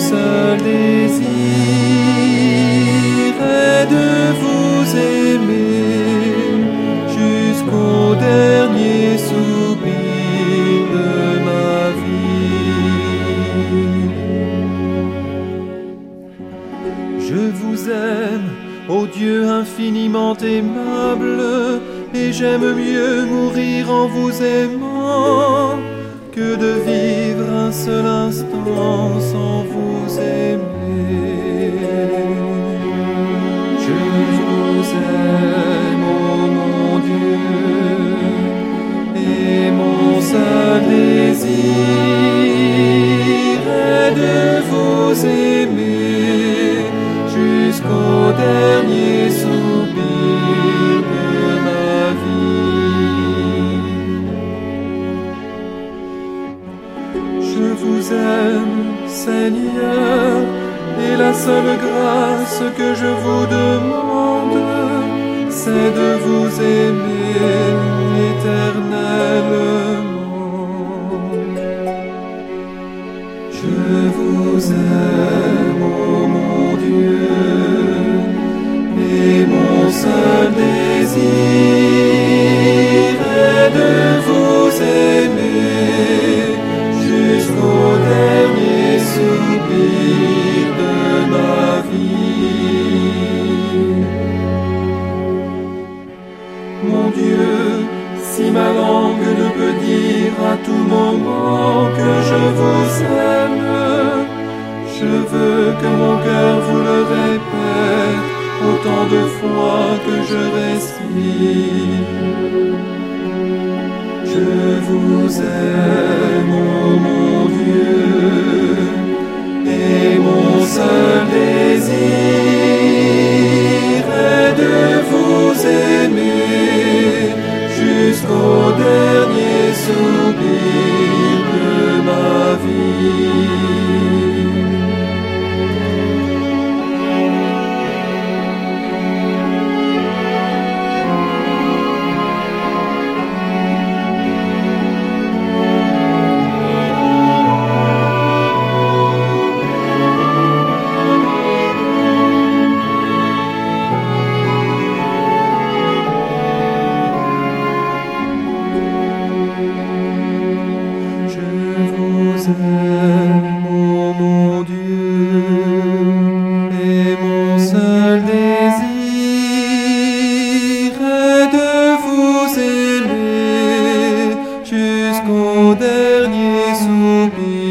seul désir est de vous aimer jusqu'au dernier soupir de ma vie. Je vous aime, ô oh Dieu infiniment aimable, et j'aime mieux mourir en vous aimant que de vivre un seul instant sans désir est de vous aimer jusqu'au dernier soupir de ma vie. Je vous aime, Seigneur, et la seule grâce que je vous demande, c'est de vous aimer si ma langue ne peut dire à tout moment que je vous aime, je veux que mon cœur vous le répète autant de fois que je respire. Je vous aime, mon Dieu, et mon seul désir est de vous aimer jusqu'au dernier soupir de ma vie. mon mon Dieu, et mon seul désir est de vous aimer jusqu'au dernier soupir.